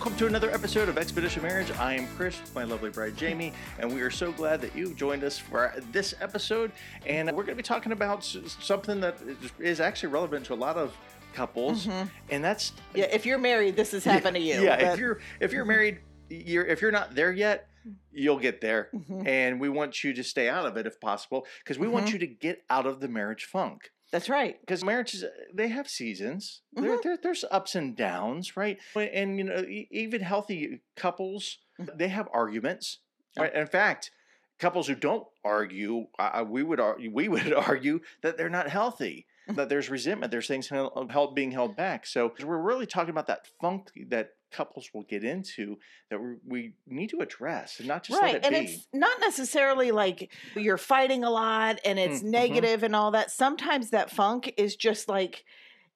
welcome to another episode of Expedition Marriage. I am Chris, with my lovely bride Jamie, and we are so glad that you've joined us for this episode. And we're going to be talking about something that is- actually relevant to a lot of couples, and that's Yeah, if you're married, this has happened to you. yeah, but- if you're if you're married, you're if you're not there yet, you'll get there, Mhm. and we want you to stay out of it if possible because we want Mhm. you to get out of the marriage funk. That's right. because marriages they have seasons there, Mhm. there, there's ups and downs right and you know even healthy couples Mhm. they have arguments Yeah. right in fact couples who don't argue uh, we would argue we would argue that they're not healthy Mhm. that there's resentment there's things held, held being held back so we're really talking about that funk that couples will get into that we, we need to address and not just right. it And be it's not necessarily like you're fighting a lot and it's Mm, mhm. negative and all that. Sometimes that funk is just like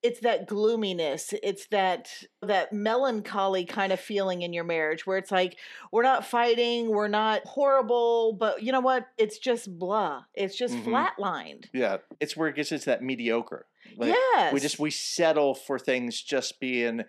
it's that gloominess. It's that that melancholy kind of feeling in your marriage where it's like we're not fighting, we're not horrible, but you know what? It's just blah. It's just Mhm. flatlined. yeah it's where it gets into that mediocre Like, yes. we just we settle for things just being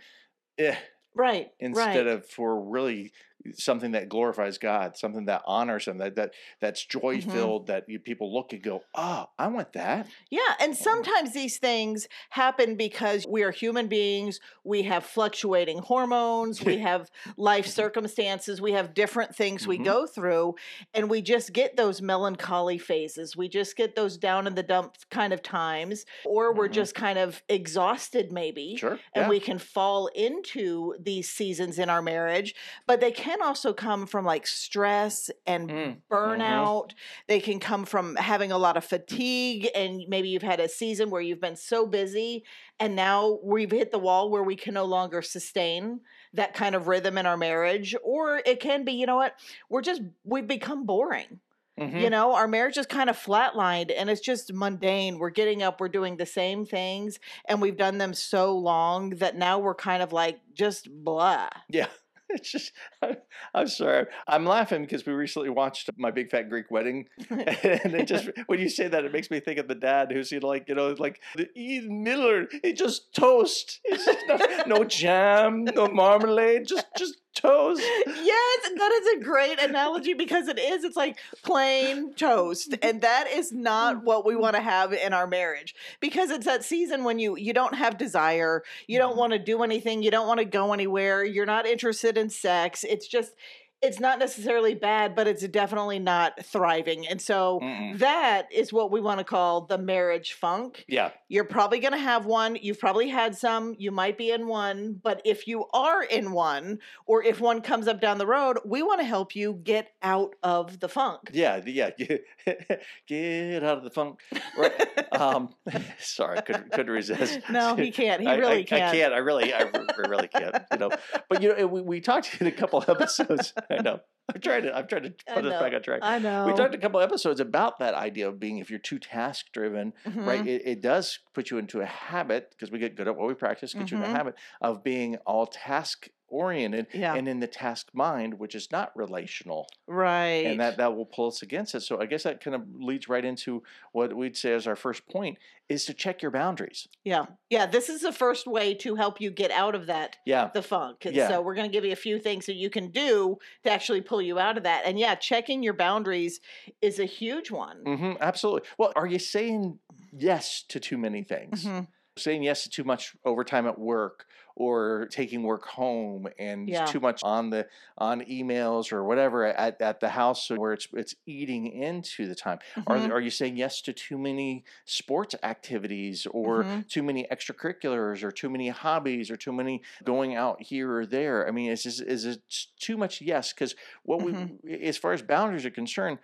eh, right. instead right. of for really something that glorifies God, something that honors Him, that that that's joy filled. That you, people look and go, "Oh, I want that." Yeah, and sometimes these things happen because we are human beings. We have fluctuating hormones, we have life circumstances, we have different things we Mhm. go through, and we just get those melancholy phases. We just get those down in the dumps kind of times, or we're Mhm. just kind of exhausted, maybe. Sure, And yeah. we can fall into these seasons in our marriage, but they can also come from like stress and Mm, burnout. They can come from having a lot of fatigue, and maybe you've had a season where you've been so busy, and now we've hit the wall where we can no longer sustain that kind of rhythm in our marriage. Or it can be, you know what, we're just, we've become boring. Mhm. You know, our marriage is kind of flatlined and it's just mundane. We're getting up, we're doing the same things, and we've done them so long that now we're kind of like just blah. yeah. It's just, I, I'm sorry. I'm laughing because we recently watched my big fat Greek wedding, and it just when you say that, it makes me think of the dad who's you know, like you know like the Ian Miller. He just toast. It's just not- no jam, no marmalade, just just toast. yes, that is a great analogy because it is. It's like plain toast, and that is not what we want to have in our marriage because it's that season when you you don't have desire, you don't Mhm. want to do anything, you don't want to go anywhere, you're not interested in sex. It's just it's not necessarily bad, but it's definitely not thriving, and so. Mm-mm. That is what we want to call the marriage funk. Yeah, You're probably going to have one. You've probably had some. You might be in one. But if you are in one, or if one comes up down the road, we want to help you get out of the funk. Yeah, yeah. Get, out of the funk. Right. um, sorry, couldn't, couldn't resist. No, he can't. He really I, can't. I can't. I really, I really can't. You know, but you know, we, we talked in a couple episodes. I know. I'm trying to. I'm trying to put us back on track. I know. We talked a couple episodes about that idea of being if you're too task driven, Mhm. right? It, it does put you into a habit because we get good at what we practice, get you in a Mhm. habit of being all task oriented Yeah. and in the task mind, which is not relational Right. and that that will pull us against it. So I guess that kind of leads right into what we'd say as our first point is to check your boundaries. yeah. Yeah. This is the first way to help you get out of that Yeah, the funk. And Yeah. so we're going to give you a few things that you can do to actually pull you out of that. And yeah, checking your boundaries is a huge one. hmm absolutely. Well, are you saying yes to too many things? Mhm. Saying yes to too much overtime at work, or taking work home, and Yeah. too much on the on emails or whatever at, at the house, where it's it's eating into the time. Mhm. Are are you saying yes to too many sports activities, or Mhm. too many extracurriculars, or too many hobbies, or too many going out here or there? I mean, is is, is it too much yes? Because what Mhm. we, as far as boundaries are concerned,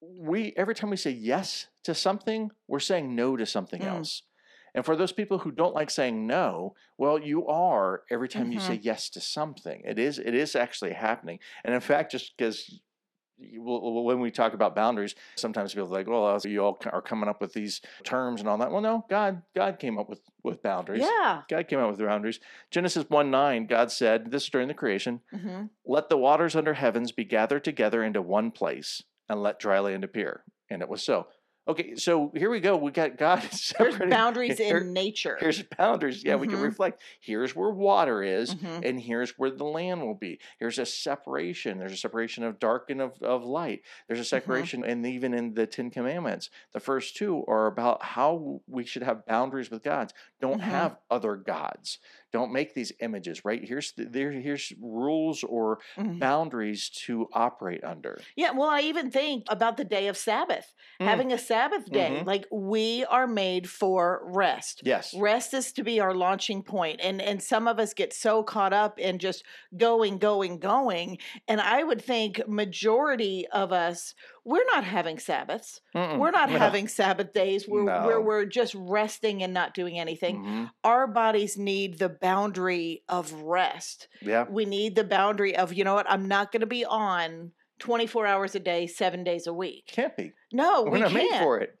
we every time we say yes to something, we're saying no to something Mm. else. And for those people who don't like saying no, well, you are every time you say Mm-hmm. yes to something. It is it is actually happening. And in fact, just because when we talk about boundaries, sometimes people are like, "Well, you all are coming up with these terms and all that." Well, no, God God came up with with boundaries. Yeah. God came up with boundaries. Genesis 1 9, God said, this is during the creation, hmm let the waters under heavens be gathered together into one place, and let dry land appear. And it was so. Okay, so here we go. We got God There's boundaries here- in nature. Here's boundaries. Yeah, we can Mhm. reflect. Here's where water is, Mhm. and here's where the land will be. Here's a separation. There's a separation of dark and of, of light. There's a Mm-hmm. separation, and even in the Ten Commandments, the first two are about how we should have boundaries with gods. Don't Mhm. have other gods. Don't make these images. Right here's the, there. Here's rules or Mhm. boundaries to operate under. Yeah, well, I even think about the day of Sabbath. Mm. Having a Sabbath day, Mhm. like we are made for rest. Yes. Rest is to be our launching point, and and some of us get so caught up in just going, going, going. And I would think majority of us we're not having Sabbaths. Mm-mm. We're not No. having Sabbath days where, where we're just resting and not doing anything. Mhm. Our bodies need the boundary of rest. Yeah. We need the boundary of, you know what, I'm not going to be on 24 hours a day, seven days a week. Can't be. No, We're we not can't. for it.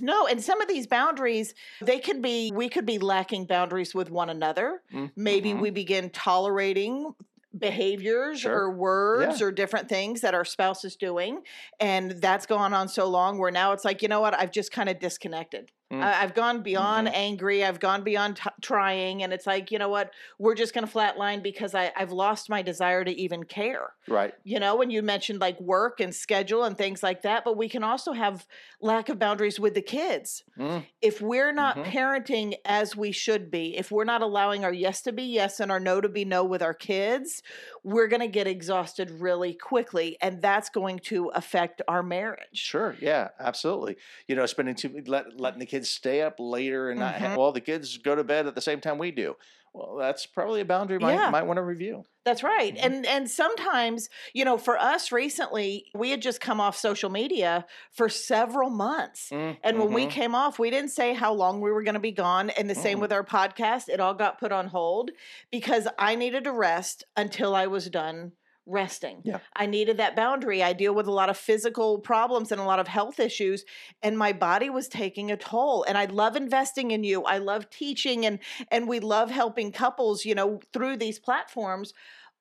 No, and some of these boundaries, they could be, we could be lacking boundaries with one another. Mm, Maybe mhm. we begin tolerating behaviors Sure. or words or different things that our spouse is doing. And that's gone on so long where now it's like, you know what, I've just kind of disconnected. Mm. I- I've gone beyond Mhm. angry. I've gone beyond t- trying. And it's like, you know what, we're just going to flatline because I, I've lost my desire to even care Right. you know when you mentioned like work and schedule and things like that but we can also have lack of boundaries with the kids Mm. if we're not Mhm. parenting as we should be if we're not allowing our yes to be yes and our no to be no with our kids we're going to get exhausted really quickly and that's going to affect our marriage Sure. Yeah. Absolutely. You know, spending too let, letting the kids stay up later and not Mm-hmm. have, well, the kids go to bed at the same time we do. Well, that's probably a boundary might Yeah. might want to review. That's right. Mhm. And and sometimes, you know, for us recently, we had just come off social media for several months. Mm, And when we mhm. came off, we didn't say how long we were going to be gone. And the same Mm-mm. with our podcast. It all got put on hold because I needed to rest until I was done resting. Yeah. I needed that boundary. I deal with a lot of physical problems and a lot of health issues and my body was taking a toll. And I love investing in you. I love teaching and and we love helping couples, you know, through these platforms,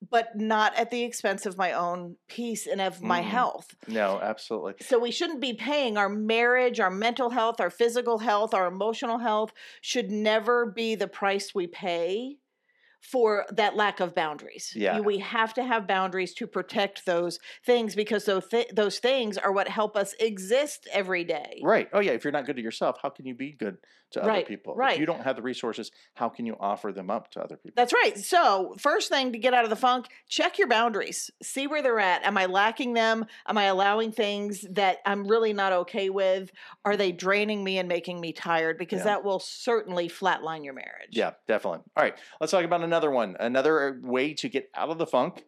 but not at the expense of my own peace and of my Mm. health. no, absolutely. So we shouldn't be paying our marriage, our mental health, our physical health, our emotional health should never be the price we pay for that lack of boundaries. You- Yeah. We have to have boundaries to protect those things because those th- those things are what help us exist every day. Right. Oh yeah. If you're not good to yourself, how can you be good to other Right, people? right. If you don't have the resources, how can you offer them up to other people? That's right. So, first thing to get out of the funk, check your boundaries. See where they're at. Am I lacking them? Am I allowing things that I'm really not okay with? Are they draining me and making me tired? Because Yeah. that will certainly flatline your marriage. Yeah, definitely. All right, let's talk about another one. Another way to get out of the funk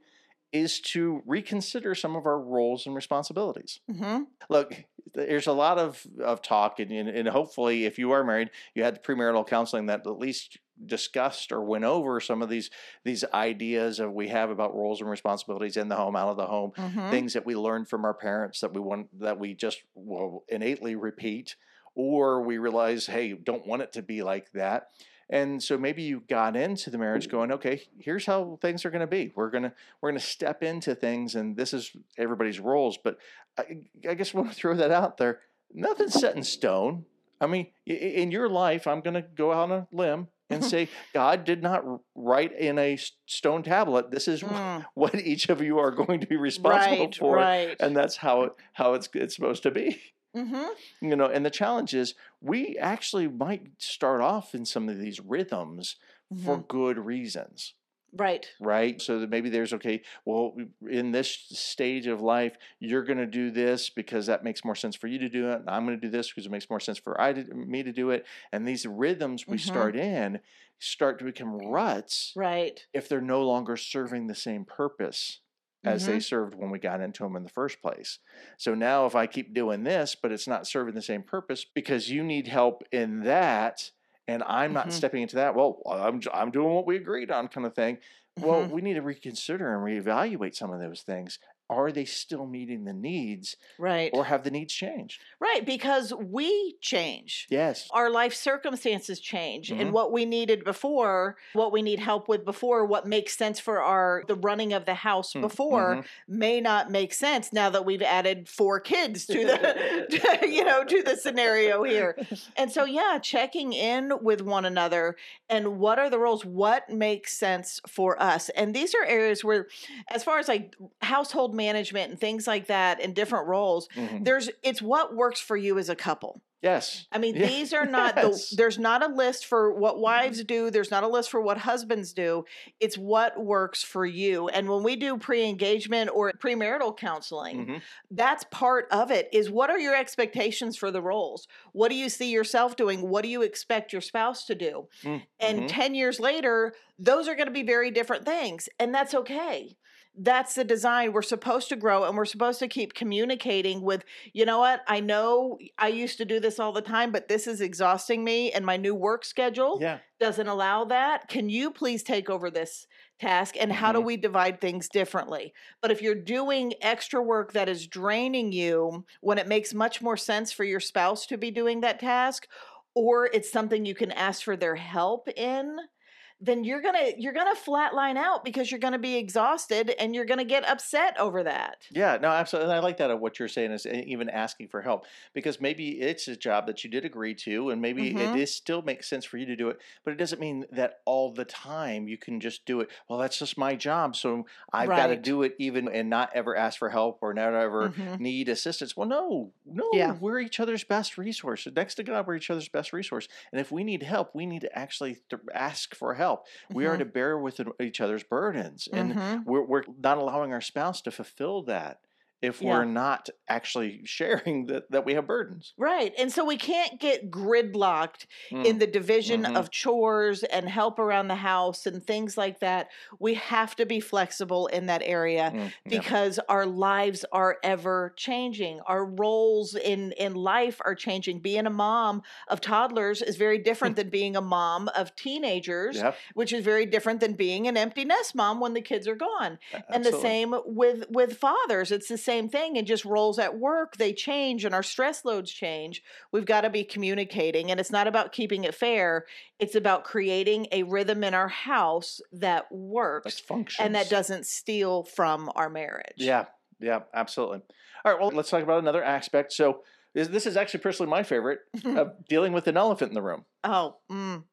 is to reconsider some of our roles and responsibilities. hmm Look, there's a lot of, of talk, and, and, hopefully, if you are married, you had premarital counseling that at least discussed or went over some of these these ideas of we have about roles and responsibilities in the home, out of the home, hmm things that we learned from our parents that we want that we just will innately repeat or we realize hey don't want it to be like that and so maybe you got into the marriage going okay here's how things are going to be. We're going to we're going to step into things and this is everybody's roles. But i, I guess want to throw that out there. Nothing's set in stone. I mean in your life i'm going to go out on a limb and say god did not write in a stone tablet. This is Mm, what each of you are going to be responsible right, for right. and that's how it how it's it's supposed to be hmm you know and the challenge is we actually might start off in some of these rhythms for Mm-hmm. good reasons Right. right so that maybe there's okay well in this stage of life you're going to do this because that makes more sense for you to do it and i'm going to do this because it makes more sense for I to, me to do it and these rhythms we Mhm. start in start to become ruts Right. if they're no longer serving the same purpose as Mm-hmm. they served when we got into them in the first place. So now if I keep doing this, but it's not serving the same purpose because you need help in that and I'm not Mhm. stepping into that, well, I'm, I'm doing what we agreed on kind of thing. Well, Mhm. we need to reconsider and reevaluate some of those things are they still meeting the needs Right. or have the needs changed? right. Because we change. Yes. Our life circumstances change Mhm. and what we needed before, what we need help with before, what makes sense for our the running of the house Mm, before mhm. may not make sense now that we've added four kids to the you know to the scenario here. And so yeah, checking in with one another and what are the roles what makes sense for us. And these are areas where as far as like household management and things like that and different roles, Mhm. there's it's what works for you as a couple. Yes. I mean, Yeah, these are not the there's not a list for what wives do, there's not a list for what husbands do. It's what works for you. And when we do pre-engagement or premarital counseling, Mhm. that's part of it is what are your expectations for the roles? What do you see yourself doing? What do you expect your spouse to do? Mm, And mhm. 10 years later, those are going to be very different things, and that's okay. That's the design. We're supposed to grow and we're supposed to keep communicating with, you know what? I know I used to do this all the time, but this is exhausting me and my new work schedule yeah. doesn't allow that. Can you please take over this task? And how do Mhm. we divide things differently? But if you're doing extra work that is draining you when it makes much more sense for your spouse to be doing that task, or it's something you can ask for their help in, then you're gonna you're gonna flatline out because you're gonna be exhausted and you're gonna get upset over that. Yeah, no, absolutely. And I like that of what you're saying is e- even asking for help because maybe it's a job that you did agree to, and maybe Mhm. it is still makes sense for you to do it, but it doesn't mean that all the time you can just do it. Well, that's just my job, so I've got to do it even and not ever ask for help or not ever Mhm. need assistance. Well, no, no, Yeah. we're each other's best resource. Next to God, we're each other's best resource, and if we need help, we need to actually th- ask for help. We are Mhm. to bear with each other's burdens, and Mhm. we're, we're not allowing our spouse to fulfill that if Yeah. we're not actually sharing that, that we have burdens. Right. And so we can't get gridlocked in Mm, the division mhm. of chores and help around the house and things like that. We have to be flexible in that area mm, yeah. because our lives are ever changing. Our roles in in life are changing. Being a mom of toddlers is very different than being a mom of teenagers, Yeah, which is very different than being an empty nest mom when the kids are gone a- and the same with with fathers it's the same thing and just roles at work they change and our stress loads change we've got to be communicating and it's not about keeping it fair it's about creating a rhythm in our house that works functions. and that doesn't steal from our marriage Yeah, yeah, absolutely. All right, well, let's talk about another aspect. So, this, this is actually personally my favorite of dealing with an elephant in the room. oh mm.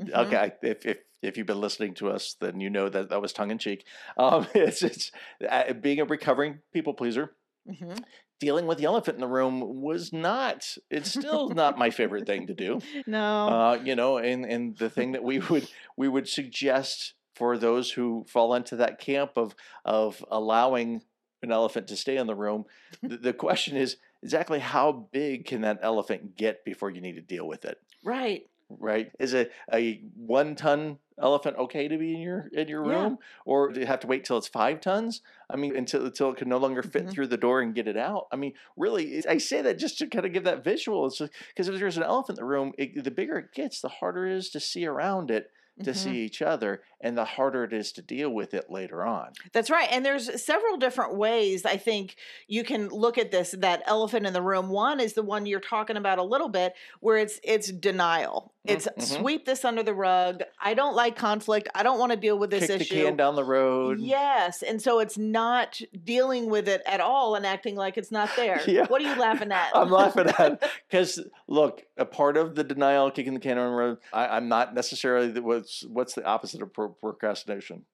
Mhm. Okay, if, if if you've been listening to us, then you know that that was tongue in cheek. Um, it's it's uh, being a recovering people pleaser. Mhm. Dealing with the elephant in the room was not. It's still not my favorite thing to do. no Uh, you know, and and the thing that we would we would suggest for those who fall into that camp of of allowing an elephant to stay in the room, the, the question is exactly how big can that elephant get before you need to deal with it? right right? Is a, a one ton elephant okay to be in your in your Yeah. room, or do you have to wait till it's five tons? I mean, until until it can no longer fit Mhm. through the door and get it out. I mean, really, I say that just to kind of give that visual. It's because if there's an elephant in the room, it, the bigger it gets, the harder it is to see around it, to Mhm. see each other, and the harder it is to deal with it later on. That's right. And there's several different ways I think you can look at this that elephant in the room. One is the one you're talking about a little bit where it's it's denial. It's mhm. sweep this under the rug. I don't like conflict. I don't want to deal with this Kick issue. the can down the road. Yes. And so it's not dealing with it at all and acting like it's not there. Yeah. What are you laughing at? I'm laughing at because look, a part of the denial, kicking the can down the road. I, I'm not necessarily the, what's what's the opposite of pro- procrastination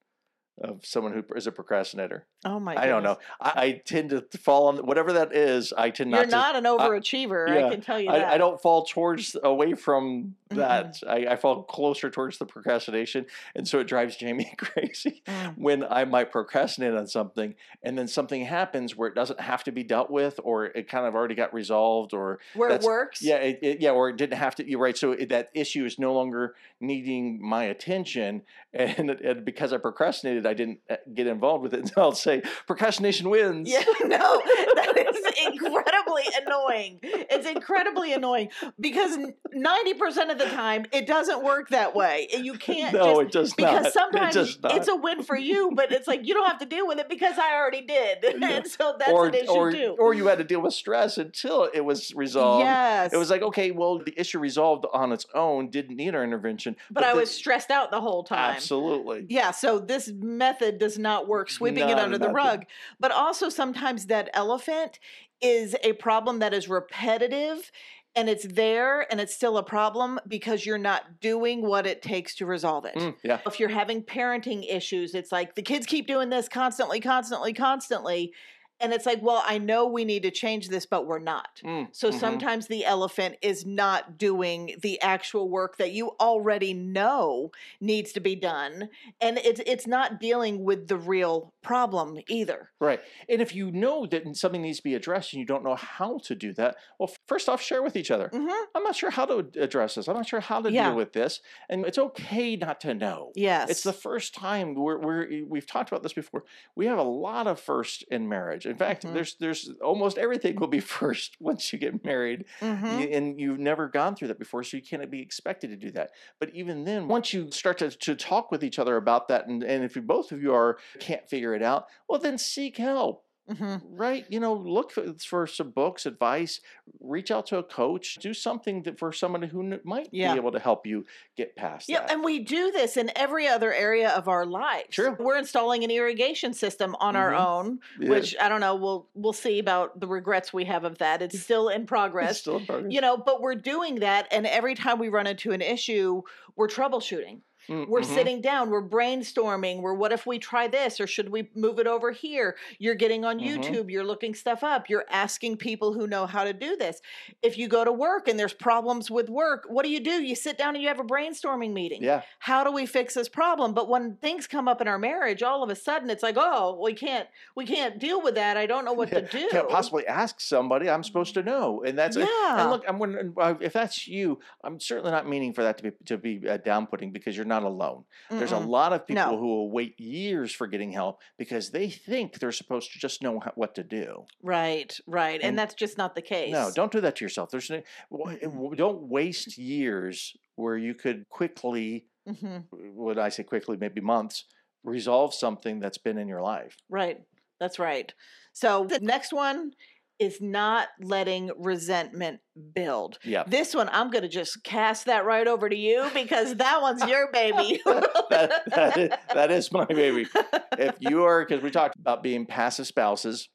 of someone who is a procrastinator. oh my I don't know. I, I tend to fall on whatever that is. I tend not to You're not to. an overachiever. yeah, I can tell you that. I, I don't fall towards away from That. I, I fall closer towards the procrastination, and so it drives Jamie crazy Mm. when I might procrastinate on something, and then something happens where it doesn't have to be dealt with, or it kind of already got resolved, or Where it works. yeah, it, it, yeah, or it didn't have to. You're right. So it, that issue is no longer needing my attention, and, and because I procrastinated, I didn't uh, get involved with it. And I'll say procrastination wins. Yeah, no, that is incredibly incredibly annoying. It's incredibly annoying because ninety percent of the time it doesn't work that way. And You can't no, just it does because not. It sometimes does not. it's a win for you, but it's like you don't have to deal with it because I already did, and so that's or, an issue or, too. or you had to deal with stress until it was resolved. yes, It was like, okay, well, the issue resolved on its own, didn't need our intervention. but I the- was stressed out the whole time. Absolutely. Yeah, so this method does not work sweeping it under the rug. But also sometimes that elephant is a problem that is repetitive and it's there and it's still a problem because you're not doing what it takes to resolve it. Mm, yeah. If you're having parenting issues, it's like the kids keep doing this constantly, constantly, constantly. And it's like, well, I know we need to change this, but we're not. Mm, So mhm. sometimes the elephant is not doing the actual work that you already know needs to be done, and it's it's not dealing with the real problem either. Right. And if you know that something needs to be addressed and you don't know how to do that, well, first off, share with each other. hmm I'm not sure how to address this. I'm not sure how to Yeah. deal with this. And it's okay not to know. Yes, It's the first time we're, we're we've talked about this before. We have a lot of first in marriage. In fact, Mhm. there's there's almost everything will be first once you get married, Mhm. You- and you've never gone through that before, so you can't be expected to do that. But even then, once you start to, to talk with each other about that, and, and if you both of you are can't figure it out, well then seek help. Mhm. Right, you know, look for, for some books, advice, reach out to a coach, do something that for someone who might Yeah. be able to help you get past Yeah, that. and we do this in every other area of our lives. True. We're installing an irrigation system on our Mhm. own, Yeah. which I don't know. We'll we'll see about the regrets we have of that. It's still in It's progress. still in progress. you know, but we're doing that, and every time we run into an issue, we're troubleshooting. Mm, We're mhm. sitting down, we're brainstorming. We're what if we try this or should we move it over here? You're getting on Mhm. YouTube, you're looking stuff up, you're asking people who know how to do this. If you go to work and there's problems with work, what do you do? You sit down and you have a brainstorming meeting. Yeah, How do we fix this problem? But when things come up in our marriage, all of a sudden it's like, oh, we can't we can't deal with that. I don't know what Yeah, to do. can't possibly ask somebody. I'm supposed to know, and that's it. Yeah. And look, I'm wondering uh, if that's you. I'm certainly not meaning for that to be to be uh, down-putting because you're not alone. There's a lot of people No. who will wait years for getting help because they think they're supposed to just know what to do. Right, right. And, And- that's just not the case. No, don't do that to yourself. There's no, Mm-mm. don't waste years where you could quickly, hmm when I say quickly, maybe months, resolve something that's been in your life. Right. That's right. So the next one is not letting resentment build. Yeah. This one, I'm going to just cast that right over to you because that one's your baby. that, that, is, that is my baby. If you are, because we talked about being passive spouses,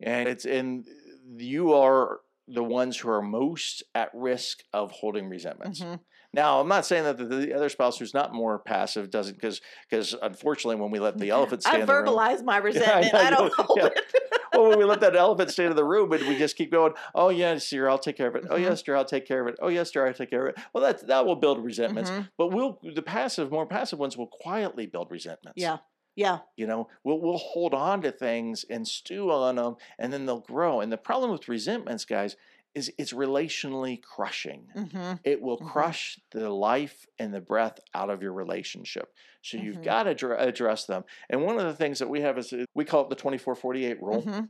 and it's in you are the ones who are most at risk of holding resentments. Mhm. Now, I'm not saying that the, the other spouse who's not more passive doesn't, because because unfortunately, when we let the elephant stay I the room, verbalize my resentment. I I, don't know, hold yeah. it. well, when we let that elephant stay in the room and we just keep going, oh yes, dear, I'll take care of it. Oh yes, dear, I'll take care of it. Oh yes, dear, I'll take care of it. Well, that that will build resentments. Mhm. But we'll the passive, more passive ones will quietly build resentments. Yeah. Yeah. You know, we'll we'll hold on to things and stew on them, and then they'll grow. And the problem with resentments, guys, is it's relationally crushing. hmm It will Mhm. crush the life and the breath out of your relationship. So you've Mhm. got to dr- address them. And one of the things that we have is uh, we call it the 2448 rule. hmm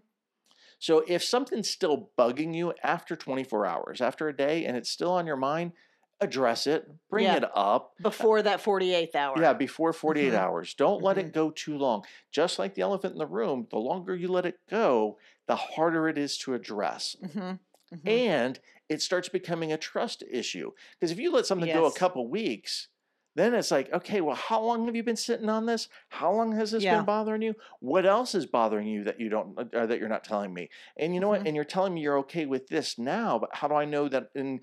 So if something's still bugging you after 24 hours, after a day, and it's still on your mind, address it, bring Yeah. it up. Before that 48th hour. Yeah, before 48 Mhm. hours. Don't let Mhm. it go too long. Just like the elephant in the room, the longer you let it go, the harder it is to address. Hmm And it starts becoming a trust issue. Because if you let something go a couple weeks, then it's like, okay, well, how long have you been sitting on this? How long has this Yeah. been bothering you? What else is bothering you that you don't uh, that you're not telling me? And you know Mhm. what? And you're telling me you're okay with this now, but how do I know that in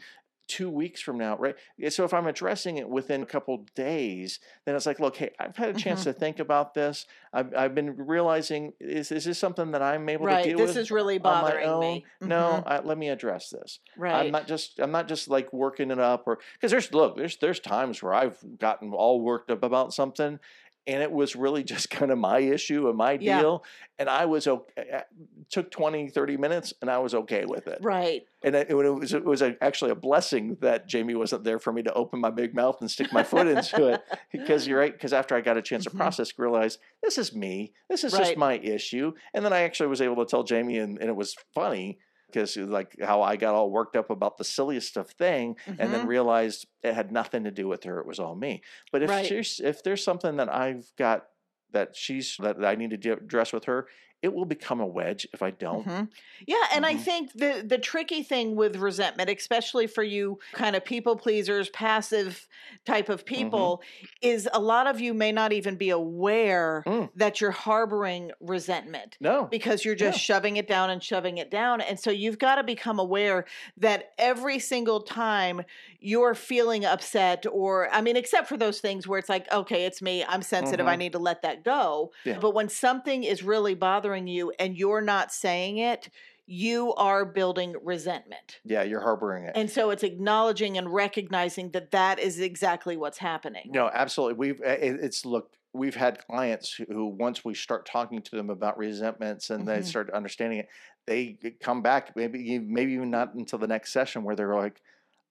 two weeks from now, right? So if I'm addressing it within a couple days, then it's like, look, hey, I've had a chance Mm-hmm. to think about this. I've, I've been realizing is is this something that I'm able Right. to deal This with? is really bothering me. No, Mhm. I, let me address this. Right. I'm not just I'm not just like working it up or because there's look there's there's times where I've gotten all worked up about something and it was really just kind of my issue and my Yeah. deal and I was okay took 20 30 minutes and I was okay with it right. and it, it was it was a, actually a blessing that Jamie wasn't there for me to open my big mouth and stick my foot into it because you're right because after I got a chance to Mhm. process realize this is me this is just my issue and then I actually was able to tell Jamie and, and it was funny because like how I got all worked up about the silliest of thing and then Mhm. realized it had nothing to do with her. It was all me. But if Right. she's, if there's something that I've got that she's that I need to address with her, it will become a wedge if I don't. Mhm. Yeah, and I Mhm. think the the tricky thing with resentment, especially for you kind of people pleasers, passive type of Mm-hmm. people, is a lot of you may not even be aware Mm. that you're harboring resentment No. because you're just shoving it down and shoving it down. And so you've got to become aware that every single time you're feeling upset, or I mean, except for those things where it's like, okay, it's me, I'm sensitive, I Mhm. need to let that go. Yeah. But when something is really bothering you and you're not saying it, you are building resentment. Yeah, you're harboring it. And so it's acknowledging and recognizing that that is exactly what's happening. No, absolutely. We've it's look. We've had clients who- once we start talking to them about resentments and they Mhm. start understanding it, they come back maybe maybe even not until the next session where they're like,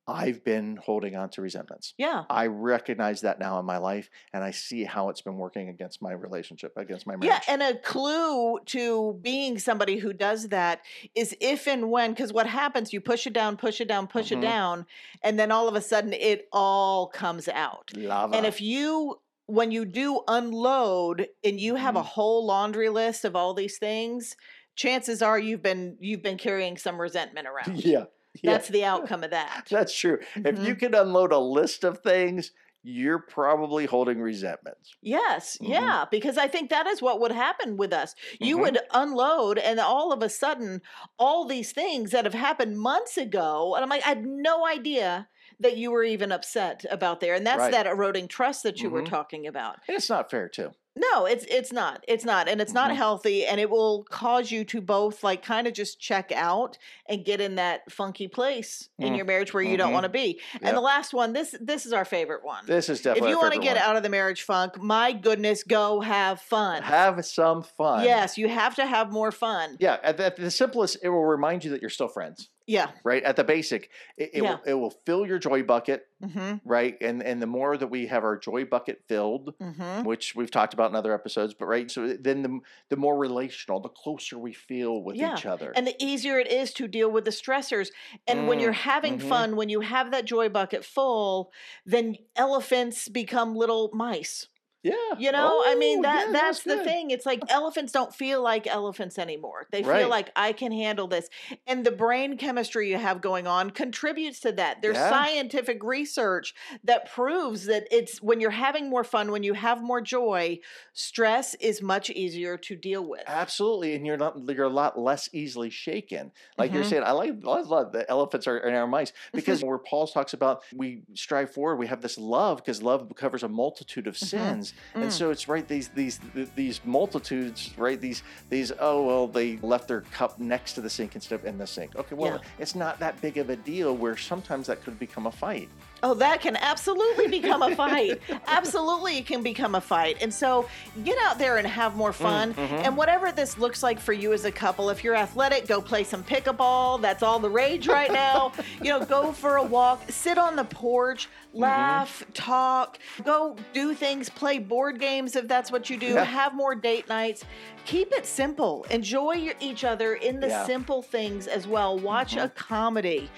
"I've been holding on to resentments. Yeah. I recognize that now in my life, and I see how it's been working against my relationship, against my marriage." Yeah, and a clue to being somebody who does that is if and when, because what happens, you push it down, push it down, push Mhm. it down, and then all of a sudden it all comes out. lava. And if you, when you do unload and you have a Mhm. whole laundry list of all these things, chances are you've been you've been carrying some resentment around. yeah, yeah, That's the outcome of that. that's true. If you can unload a list of things, you're probably holding resentments. Yes, Mhm. yeah, because I think that is what would happen with us. You Mhm. would unload, and all of a sudden, all these things that have happened months ago, and I'm like, I had no idea that you were even upset about there, and that's Right. that eroding trust that you were Mhm. talking about. And it's not fair too. No, it's it's not. It's not, and it's not Mhm. healthy, and it will cause you to both like kind of just check out and get in that funky place in Mm. your marriage where you don't Mhm. want to be. Yep. And the last one, this this is our favorite one. This is definitely if you want to get out of the marriage funk, my goodness, go have fun. have some fun. Yes, you have to have more fun. Yeah. At the, at the simplest, it will remind you that you're still friends. Yeah. Right. At the basic, it, it, Yeah. will, it will fill your joy bucket. hmm Right. And and the more that we have our joy bucket filled, hmm which we've talked about in other episodes, but right. So then the the more relational, the closer we feel with Yeah, each other. And the easier it is to deal with the stressors. And when you're Mm, having mhm. fun, when you have that joy bucket full, then elephants become little mice. Yeah. You know, I mean Oh, that yeah, that's the thing. It's like elephants don't feel like elephants anymore. They Right. feel like I can handle this. And the brain chemistry you have going on contributes to that. There's Yeah. scientific research that proves that it's when you're having more fun, when you have more joy, stress is much easier to deal with. Absolutely, and you're not you're a lot less easily shaken. Like you're Mhm. saying, I like I love the elephants are in our mice because where Paul talks about we strive forward, we have this love because love covers a multitude of sins, Mm. and so it's right these these these multitudes, right? These these oh well they left their cup next to the sink instead of in the sink. Okay, well Yeah. it's not that big of a deal. Where sometimes that could become a fight. Oh, that can absolutely become a fight. absolutely, it can become a fight. And so get out there and have more fun. mhm. And whatever this looks like for you as a couple, if you're athletic, go play some pickleball. That's all the rage right now. you know, go for a walk, sit on the porch, laugh, talk, go do things, play board games if that's what you do, Yeah. have more date nights. Keep it simple. Enjoy your, each other in the Yeah. simple things as well. Watch Mhm. a comedy.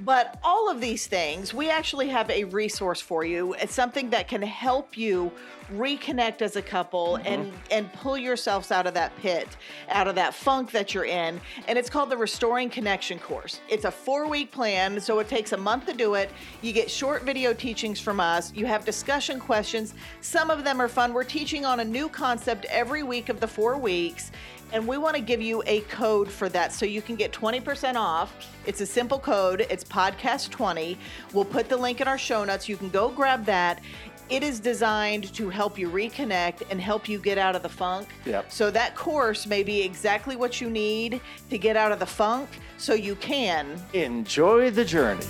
But all of these things, we actually have a resource for you. It's something that can help you reconnect as a couple mm-hmm. and and pull yourselves out of that pit, out of that funk that you're in. And it's called the Restoring Connection course. It's a 4-week plan, so it takes a month to do it. You get short video teachings from us. You have discussion questions. Some of them are fun. We're teaching on a new concept every week of the 4 weeks. And we want to give you a code for that so you can get 20% off. It's a simple code, it's podcast20. We'll put the link in our show notes. You can go grab that. It is designed to help you reconnect and help you get out of the funk. Yep. So that course may be exactly what you need to get out of the funk so you can Enjoy the journey.